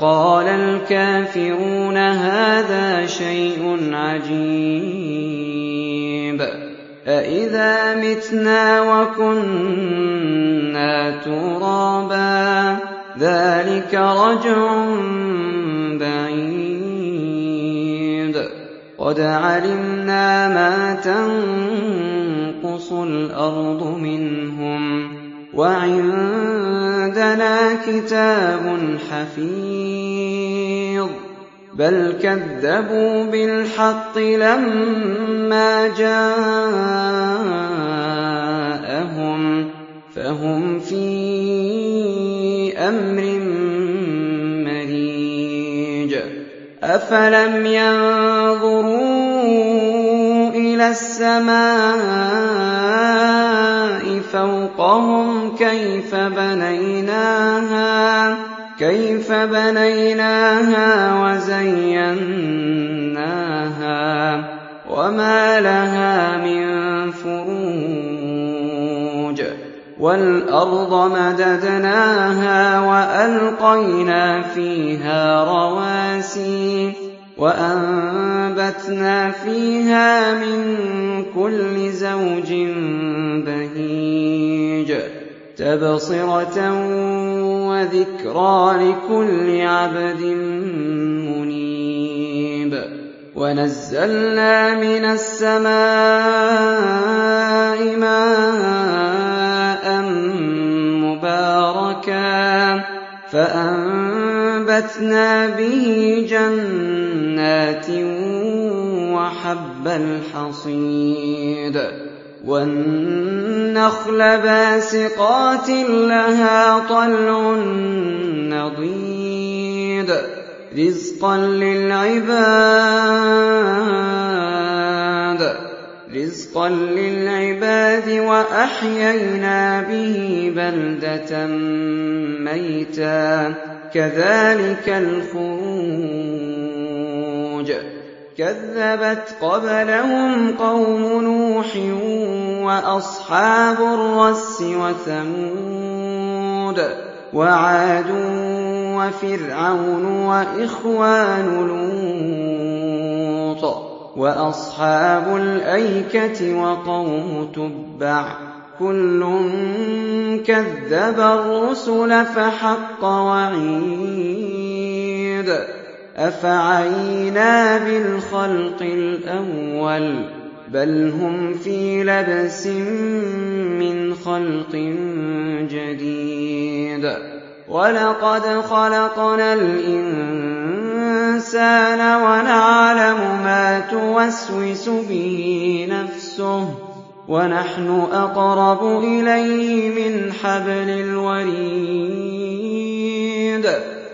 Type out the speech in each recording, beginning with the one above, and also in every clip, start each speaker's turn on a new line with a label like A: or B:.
A: فقال الكافرون هذا شيء عجيب. أإذا متنا وكنا ترابا ذلك رجع بعيد. قد علمنا ما تنقص الأرض منهم وعندنا كتاب حفيظ. بل كذبوا بالحق لما جاءهم فهم في أمر مريج. أفلم ينظروا إلى السماء فوقهم كيف بنيناها كيف بنيناها وزيناها وما لها من فروج. والأرض مددناها وألقينا فيها رواسي وأنبتنا فيها من كل زوج بهيج. تبصرة وذكرى لكل عبد منيب. ونزلنا من السماء ماء مباركا فأنبتنا به جنات وحب الحصيد. والنخل باسقات لها طلع نضيد. رزقا للعباد. رزقا للعباد وأحيينا به بلدة ميتا. كذلك الخروج. كذبت قبلهم قوم نوح وأصحاب الرس وثمود وعاد وفرعون وإخوان لوط وأصحاب الأيكة وقوم تبع. كل كذب الرسل فحق وعيد. أفعينا بالخلق الأول بل هم في لبس من خلق جديد. ولقد خلقنا الإنسان ونعلم ما توسوس به نفسه ونحن أقرب إليه من حبل الوريد.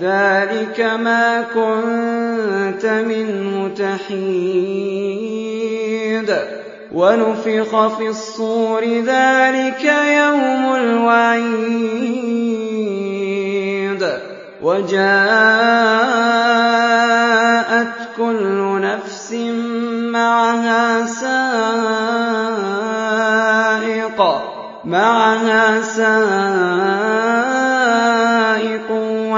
A: ذلك ما كنت منه تحيد ونفخ في الصور ذلك يوم الوعيد. وجاءت كل نفس معها سائق معها سائق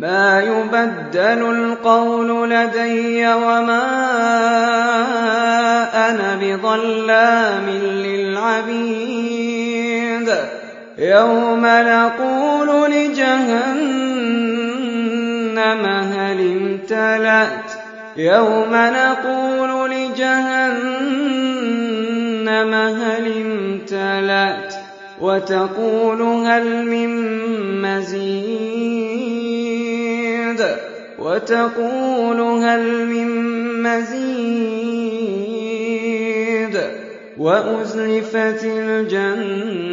A: ما يبدل القول لدي وما أنا بظلام للعبيد. يوم نقول لجهنم هل امتلأت؟ يوم نقول لجهنم هل امتلأت؟ وتقول هل من مزيد؟ وتقول هل من مزيد وأزلفت الجنة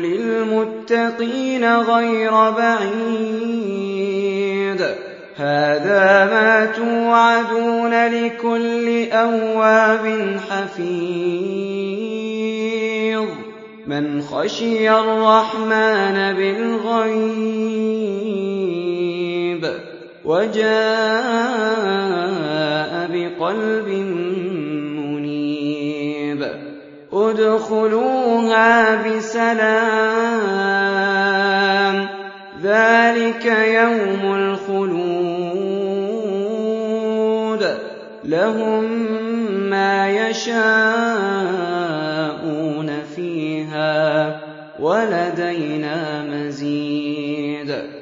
A: للمتقين غير بعيد هذا ما توعدون لكل أواب حفيظ من خشي الرحمن بالغيب وجاء بقلب منيب. ادخلوها بسلام. ذلك يوم الخلود. لهم ما يشاءون فيها ولدينا مزيد.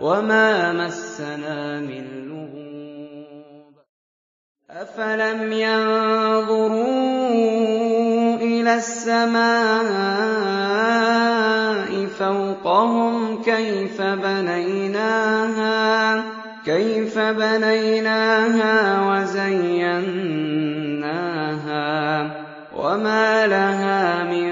A: وما مسنا من لغوب أفلم ينظروا إلى السماء فوقهم كيف بنيناها كيف بنيناها وزيناها وما لها من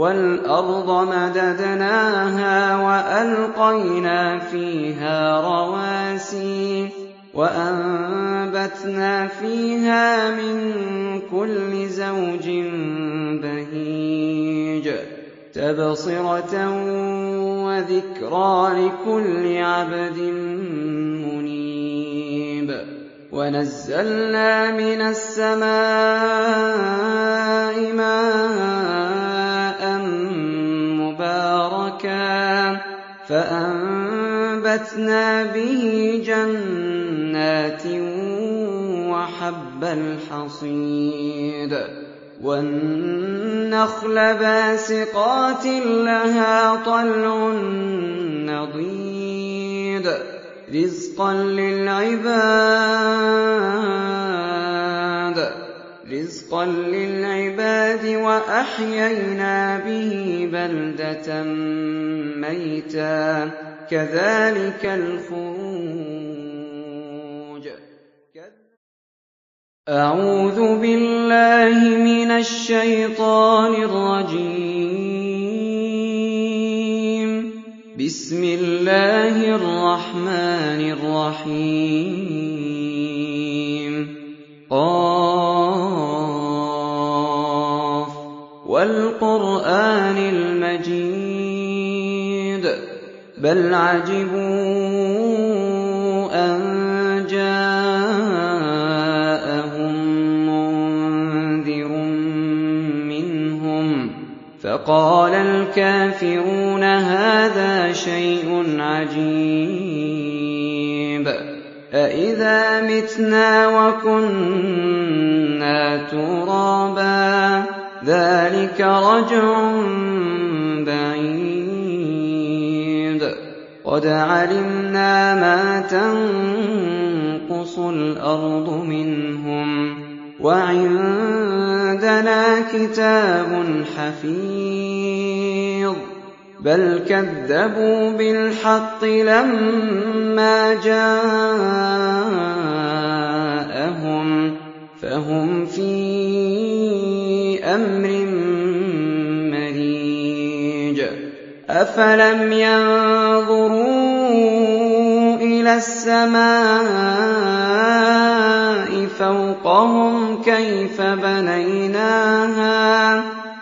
A: والأرض مددناها وألقينا فيها رواسي وأنبتنا فيها من كل زوج بهيج تبصرة وذكرى لكل عبد منيب ونزلنا من السماء ماء فأنبتنا به جنات وحب الحصيد والنخل باسقات لها طلع نضيد رزقا للعباد رِزْقًا لِّلْعِبَادِ وَأَحْيَيْنَا بِهِ بَلْدَةً مَّيْتًا ۚ كَذَٰلِكَ الْخُرُوجُ أَعُوذُ بِاللَّهِ مِنَ الشَّيْطَانِ الرَّجِيمِ بِسْمِ اللَّهِ الرَّحْمَٰنِ الرَّحِيمِ قَافٌ وَالْقُرْآنِ الْمَجِيدِ بَلْ عَجِبُوا أَن جَاءَهُم مُّنذِرٌ مِّنْهُمْ فَقَالَ الْكَافِرُونَ هَٰذَا شَيْءٌ عَجِيبٌ أَإِذَا مِتْنَا وَكُنَّا تُرَابًا ۖ ذَٰلِكَ رَجْعٌ بَعِيدٌ. قَدْ عَلِمْنَا مَا تَنقُصُ الْأَرْضُ مِنْهُمْ ۖ. وَعِندَنَا كِتَابٌ حَفِيظٌ. بَلْ كَذَّبُوا بِالْحَقِّ لَمَّا جَاءَهُمْ. فَهُمْ فِي أَمْرٍ مَّرِيجٍ أَفَلَمْ يَنظُرُوا إِلَى السَّمَاءِ فَوْقَهُمْ كَيْفَ بَنَيْنَاهَا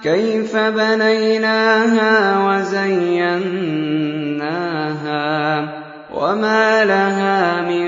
A: كَيْفَ بَنَيْنَاهَا وَزَيَّنَّاهَا وَمَا لَهَا مِن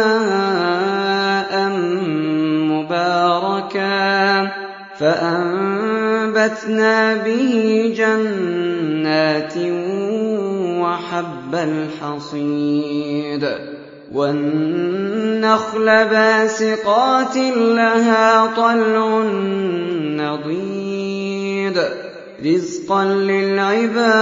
A: فَأَنبَتْنَا بِهِ جَنَّاتٍ وَحَبَّ الْحَصِيدِ وَالنَّخْلَ بَاسِقَاتٍ لَّهَا طَلْعٌ نَّضِيدٌ رِّزْقًا لِّلْعِبَادِ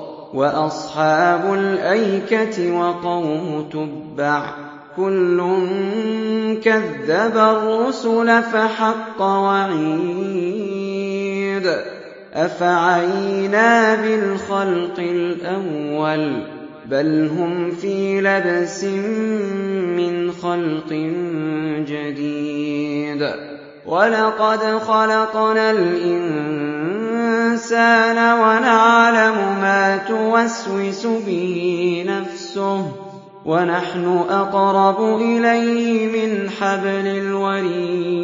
A: وَأَصْحَابُ الْأَيْكَةِ وَقَوْمُ تُبَّعٍ ۚ كُلٌّ كَذَّبَ الرُّسُلَ فَحَقَّ وَعِيدِ أَفَعَيِينَا بِالْخَلْقِ الْأَوَّلِ ۚ بَلْ هُمْ فِي لَبْسٍ مِّنْ خَلْقٍ جَدِيدٍ وَلَقَدْ خَلَقْنَا الْإِنسَانَ وَنَعْلَمُ مَا تُوَسْوِسُ بِهِ نَفْسُهُ ۖ وَنَحْنُ أَقْرَبُ إِلَيْهِ مِنْ حَبْلِ الْوَرِيدِ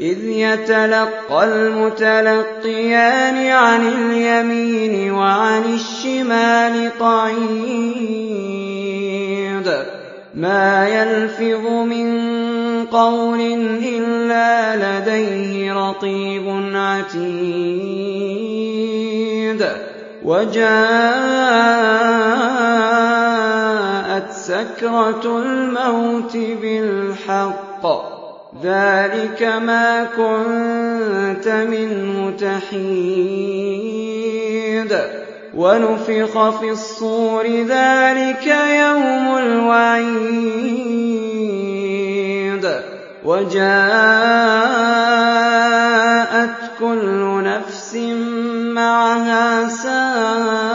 A: إِذْ يَتَلَقَّى الْمُتَلَقِّيَانِ عَنِ الْيَمِينِ وَعَنِ الشِّمَالِ قَعِيدٌ مَّا يَلْفِظُ مِن قَوْلٍ إِلَّا لَدَيْهِ رَقِيبٌ عَتِيدٌ وَجَاءَتْ سَكْرَةُ الْمَوْتِ بِالْحَقِّ ۖ ذَٰلِكَ مَا كُنتَ مِنْهُ تَحِيدُ وَنُفِخَ فِي الصُّورِ ۚ ذَٰلِكَ يَوْمُ الْوَعِيدِ وَجَاءَتْ كُلُّ نَفْسٍ مَّعَهَا سَائِقٌ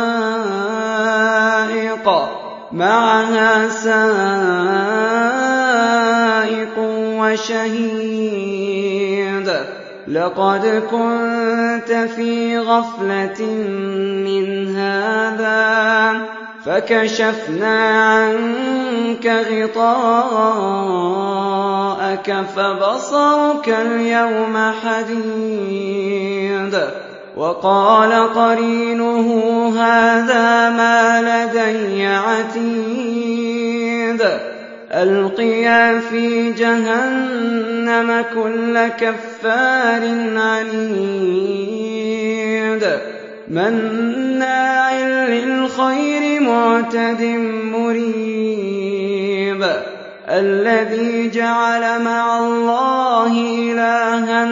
A: وهو شهيد لقد كنت في غفلة من هذا. فكشفنا عنك غطاءك فبصرك اليوم حديد وقال قرينه هذا ما لدي عتيد القيا في جهنم كل كفار عنيد مناع للخير معتد مريب الذي جعل مع الله إلها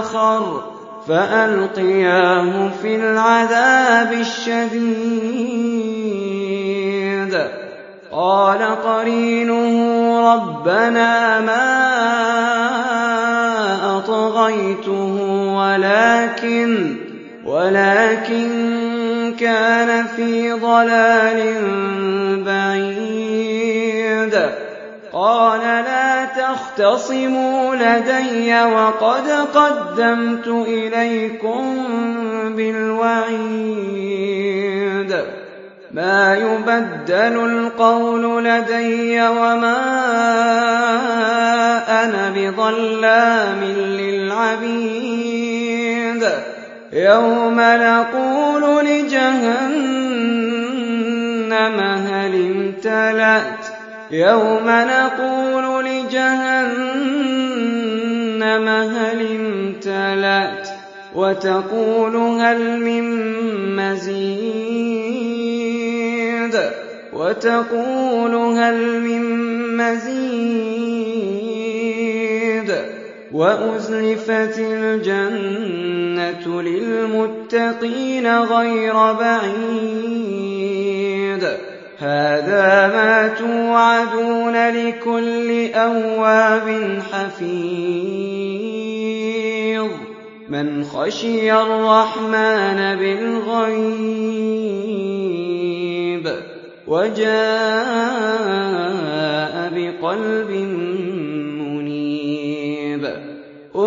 A: آخر فألقياه في العذاب الشديد. قال قرينه ربنا ما أطغيته ولكن ولكن كان في ضلال بعيد. قال لا تختصموا لدي وقد قدمت إليكم بالوعيد. ما يبدل القول لدي وما أنا بظلام للعبيد. يوم نقول لجهنم هل امتلأت؟ يوم نقول لجهنم هل امتلأت؟ وتقول هل من مزيد؟ وتقول هل من مزيد؟ وأزلفت الجنة للمتقين غير بعيد. هذا ما توعدون لكل أواب حفيظ. من خشي الرحمن بالغيب وجاء بقلب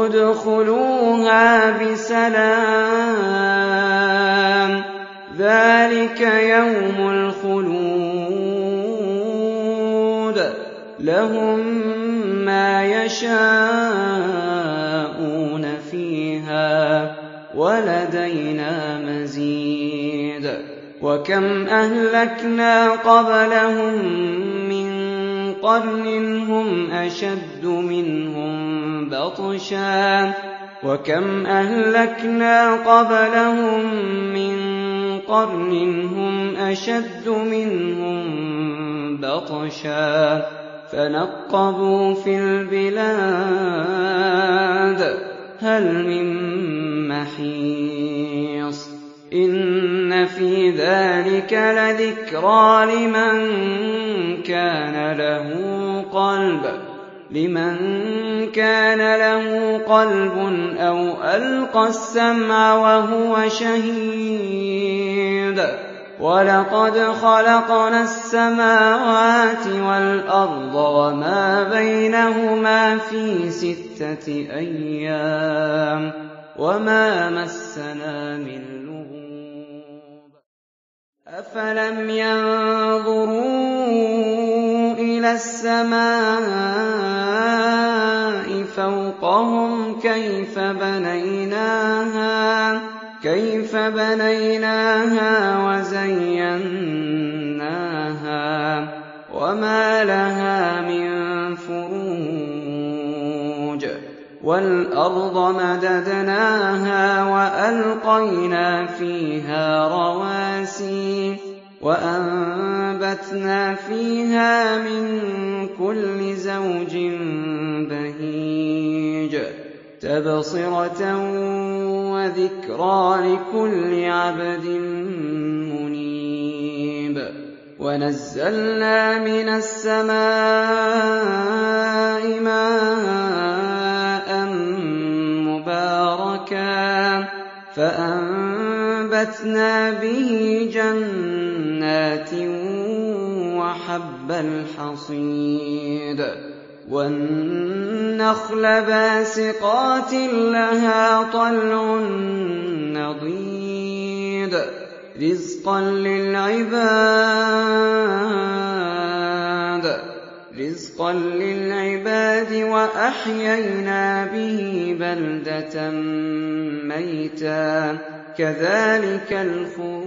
A: ادخلوها بسلام. ذلك يوم الخلود. لهم ما يشاءون فيها ولدينا مزيد. وكم أهلكنا قبلهم قرن هم أشد منهم بطشا وكم أهلكنا قبلهم من قرن هم أشد منهم بطشا فنقبوا في البلاد هل من محيص إن في ذلك لذكرى لمن كان له قلب. لمن كان له قلب أو ألقى السمع وهو شهيد. ولقد خلقنا السماوات والأرض وما بينهما في ستة أيام. وما مسنا من أفلم ينظروا إلى السماء فوقهم كيف بنيناها وزيناها وما لها من فروج والأرض مددناها وألقينا فيها رواسي وأنبتنا فيها من كل زوج بهيج تبصرة وذكرى لكل عبد منيب ونزلنا من السماء ماء مباركا فأنبتنا به جنات وحب الحصيد وَالنَّخْلَ بَاسِقَاتٍ لَّهَا طَلْعٌ نَّضِيدٌ رِّزْقًا لِّلْعِبَادِ رِزْقًا لِّلْعِبَادِ وَأَحْيَيْنَا بِهِ بَلْدَةً مَّيْتًا. كَذَٰلِكَ الْخُرُوجُ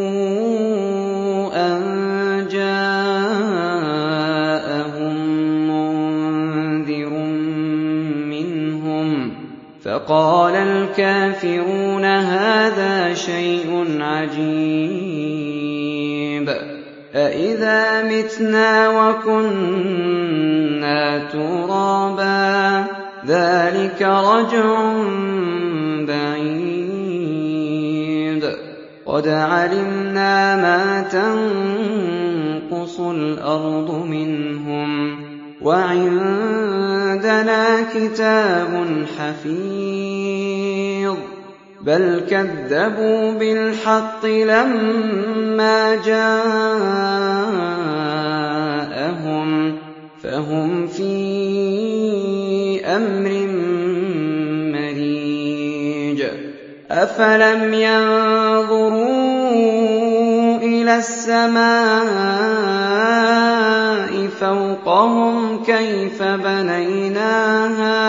A: فَقَالَ الْكَافِرُونَ هَٰذَا شَيْءٌ عَجِيبٌ. أَإِذَا مِتْنَا وَكُنَّا تُرَابًا ذَٰلِكَ رَجْعٌ بَعِيدٌ. قَدْ عَلِمْنَا مَا تَنقُصُ الْأَرْضُ مِنْهُمْ ۖ وَعِندَنَا كِتَابٌ حَفِيظٌ. بَلْ كَذَّبُوا بِالْحَقِّ لَمَّا جَاءَهُمْ فَهُمْ فِي أَمْرٍ مَّرِيجٍ. أَفَلَمْ يَنظُرُوا إِلَى السَّمَاءِ فَوْقَهُمْ؟ كَيْفَ بَنَيْنَاهَا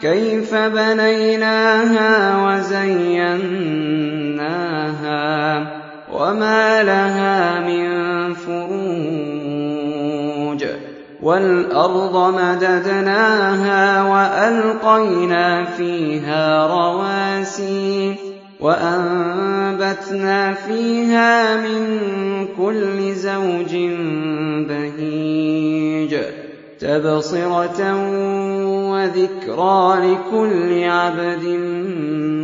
A: كَيْفَ بَنَيْنَاهَا وَزَيَّنَّاهَا وَمَا لَهَا مِن فُرُوجٍ. وَالْأَرْضَ مَدَدْنَاهَا وَأَلْقَيْنَا فِيهَا رَوَاسِيَ وَأَنبَتْنَا فِيهَا مِن كُلِّ زَوْجٍ بَهِيجٍ. تَبْصِرَةً وَذِكْرَىٰ لِكُلِّ عَبْدٍ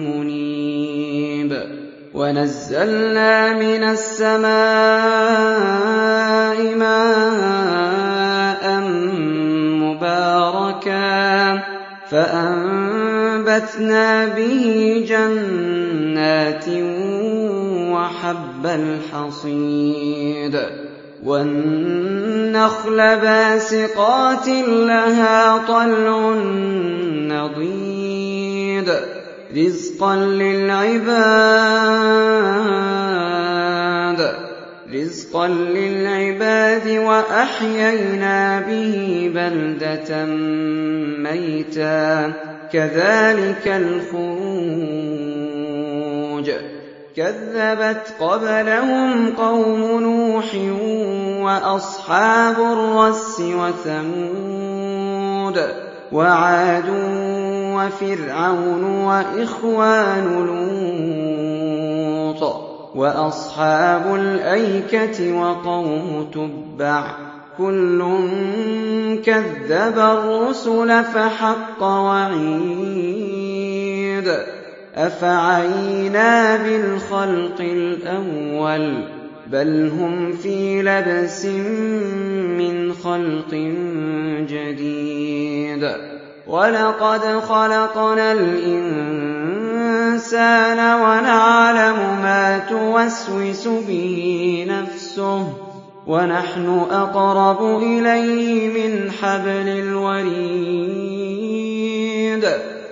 A: مُّنِيبٍ. وَنَزَّلْنَا مِنَ السَّمَاءِ مَاءً مُّبَارَكًا فَأَنبَتْنَا بِهِ جَنَّاتٍ وَحَبَّ الْحَصِيدِ. وَالنَّخْلَ بَاسِقَاتٍ لَّهَا طَلْعٌ نَّضِيدٌ. رِّزْقًا لِّلْعِبَادِ. رِزْقًا لِّلْعِبَادِ وَأَحْيَيْنَا بِهِ بَلْدَةً مَّيْتًا. كَذَٰلِكَ الْخُرُوجُ. كَذَّبَتْ قَبْلَهُمْ قَوْمُ نُوحٍ وَأَصْحَابُ الرَّسِّ وَثَمُودُ وَعَادٌ وَفِرْعَوْنُ وَإِخْوَانُ لُوطٍ وَأَصْحَابُ الْأَيْكَةِ وَقَوْمُ تُبَّعٍ ۚ كُلٌّ كَذَّبَ الرُّسُلَ فَحَقَّ وَعِيدِ أَفَعَيِينَا بِالْخَلْقِ الْأَوَّلِ ۚ بَلْ هُمْ فِي لَبْسٍ مِّنْ خَلْقٍ جَدِيدٍ وَلَقَدْ خَلَقْنَا الْإِنسَانَ وَنَعْلَمُ مَا تُوَسْوِسُ بِهِ نَفْسُهُ ۖ وَنَحْنُ أَقْرَبُ إِلَيْهِ مِنْ حَبْلِ الْوَرِيدِ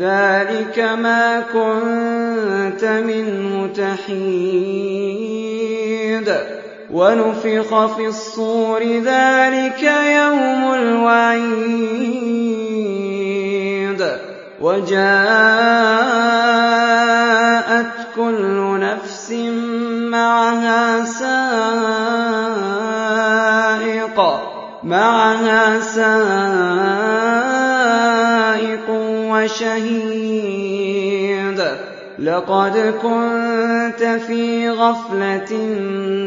A: ذَٰلِكَ مَا كُنتَ مِنْهُ تَحِيدُ وَنُفِخَ فِي الصُّورِ ۚ ذَٰلِكَ يَوْمُ الْوَعِيدِ. وَجَاءَتْ كُلُّ نَفْسٍ مَّعَهَا سَائِقٌ. وَشَهِيدٌ. لَّقَدْ كُنتَ فِي غَفْلَةٍ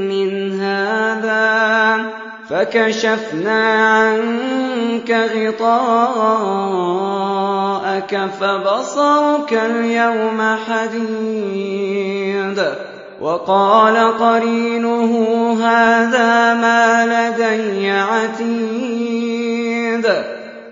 A: مِّنْ هَٰذَا فَكَشَفْنَا عَنكَ غِطَاءَكَ فَبَصَرُكَ الْيَوْمَ حَدِيدٌ. وَقَالَ قَرِينُهُ هَٰذَا مَا لَدَيَّ عَتِيدٌ.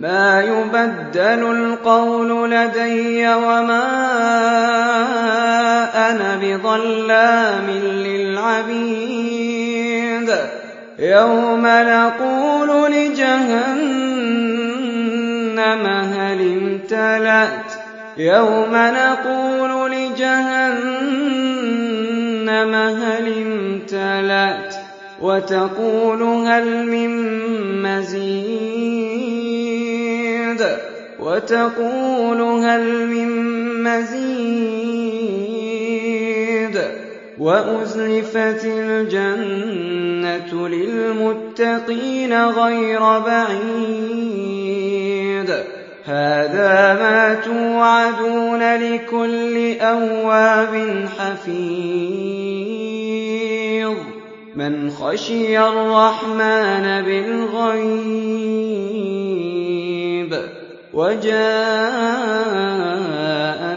A: مَا يُبَدَّلُ الْقَوْلُ لَدَيَّ وَمَا أَنَا بِظَلَّامٍ لِّلْعَبِيدِ. يَوْمَ نَقُولُ لِجَهَنَّمَ هَلِ امْتَلَأْتِ؟ يَوْمَ نَقُولُ لِجَهَنَّمَ هَلِ امْتَلَأْتِ؟ وَتَقُولُ هَلْ مِن مَّزِيدٍ؟ وَتَقُولُ هَلْ مِن مَّزِيدٍ وَأُزْلِفَتِ الْجَنَّةُ لِلْمُتَّقِينَ غَيْرَ بَعِيدٍ. هَٰذَا مَا تُوعَدُونَ لِكُلِّ أَوَّابٍ حَفِيظٍ. مَّنْ خَشِيَ الرَّحْمَٰنَ بِالْغَيْبِ وَجَاءَ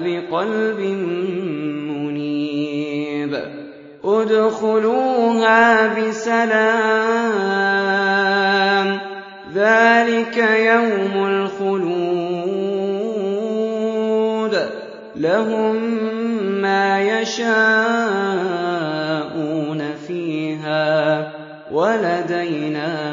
A: بِقَلْبٍ مُّنِيبٍ. ادْخُلُوهَا بِسَلَامٍ ۖ. ذَٰلِكَ يَوْمُ الْخُلُودِ ۖ. لَهُم مَّا يَشَاءُونَ فِيهَا ۖ. وَلَدَيْنَا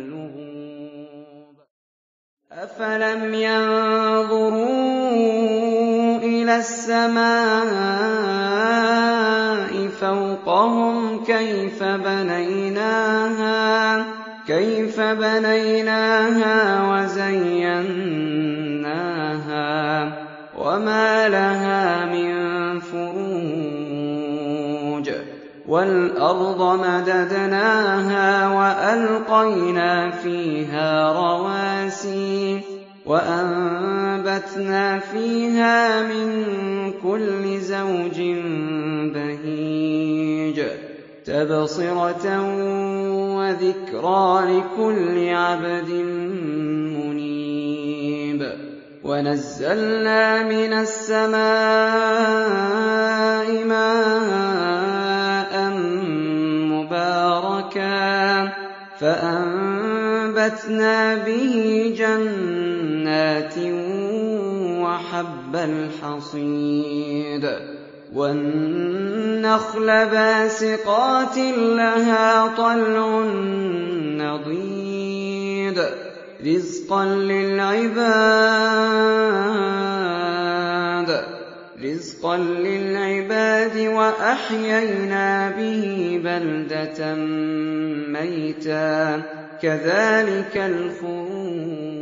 A: أَفَلَمْ يَنظُرُوا إِلَى السَّمَاءِ فَوْقَهُمْ كَيْفَ بَنَيْنَاهَا وَزَيَّنَّاهَا وَمَا لَهَا مِن فُرُوجٍ وَالْأَرْضَ مَدَدْنَاهَا وَأَلْقَيْنَا فِيهَا رَوَاسِيَ وَأَنبَتْنَا فِيهَا مِن كُلِّ زَوْجٍ بَهِيجٍ تَبْصِرَةً وَذِكْرَىٰ لِكُلِّ عَبْدٍ مُّنِيبٍ وَنَزَّلْنَا مِنَ السَّمَاءِ مَاءً فَأَنبَتْنَا بِهِ جَنَّاتٍ وَحَبَّ الْحَصِيدِ وَالنَّخْلَ بَاسِقَاتٍ لَّهَا طَلْعٌ نَّضِيدٌ رِّزْقًا لِّلْعِبَادِ رِزْقًا لِّلْعِبَادِ وَأَحْيَيْنَا بِهِ بَلْدَةً مَّيْتًا ۚ كَذَٰلِكَ الْخُرُوجُ